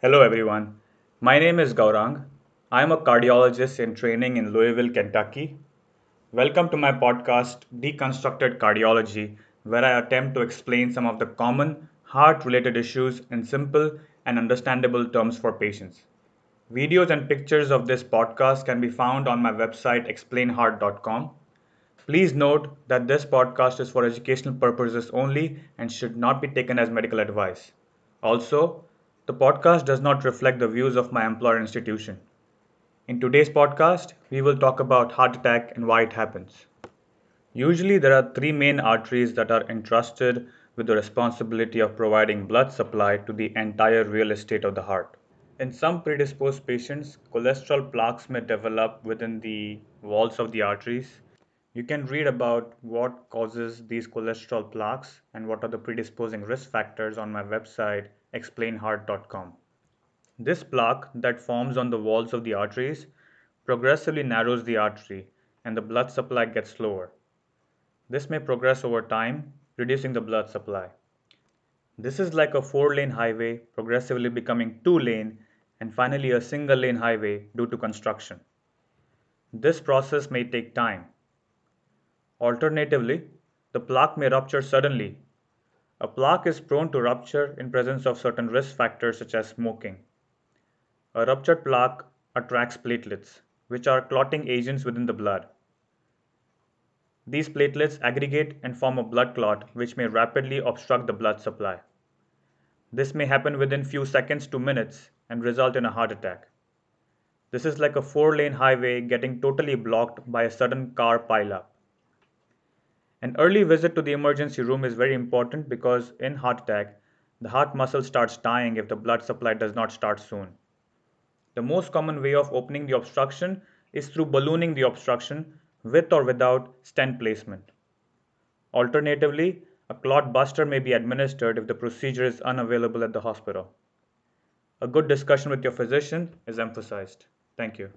Hello, everyone. My name is Gaurang. I am a cardiologist in training in Louisville, Kentucky. Welcome to my podcast, Deconstructed Cardiology, where I attempt to explain some of the common heart related issues in simple and understandable terms for patients. Videos and pictures of this podcast can be found on my website, explainheart.com. Please note that this podcast is for educational purposes only and should not be taken as medical advice. Also, the podcast does not reflect the views of my employer institution. In today's podcast, we will talk about heart attack and why it happens. Usually, there are three main arteries that are entrusted with the responsibility of providing blood supply to the entire real estate of the heart. In some predisposed patients, cholesterol plaques may develop within the walls of the arteries. You can read about what causes these cholesterol plaques and what are the predisposing risk factors on my website explainheart.com. This plaque that forms on the walls of the arteries progressively narrows the artery and the blood supply gets slower. This may progress over time, reducing the blood supply. This is like a four lane highway progressively becoming two lane and finally a single lane highway due to construction. This process may take time. Alternatively, the plaque may rupture suddenly a plaque is prone to rupture in presence of certain risk factors such as smoking. A ruptured plaque attracts platelets, which are clotting agents within the blood. These platelets aggregate and form a blood clot which may rapidly obstruct the blood supply. This may happen within few seconds to minutes and result in a heart attack. This is like a four lane highway getting totally blocked by a sudden car pileup. An early visit to the emergency room is very important because in heart attack, the heart muscle starts dying if the blood supply does not start soon. The most common way of opening the obstruction is through ballooning the obstruction with or without stent placement. Alternatively, a clot buster may be administered if the procedure is unavailable at the hospital. A good discussion with your physician is emphasized. Thank you.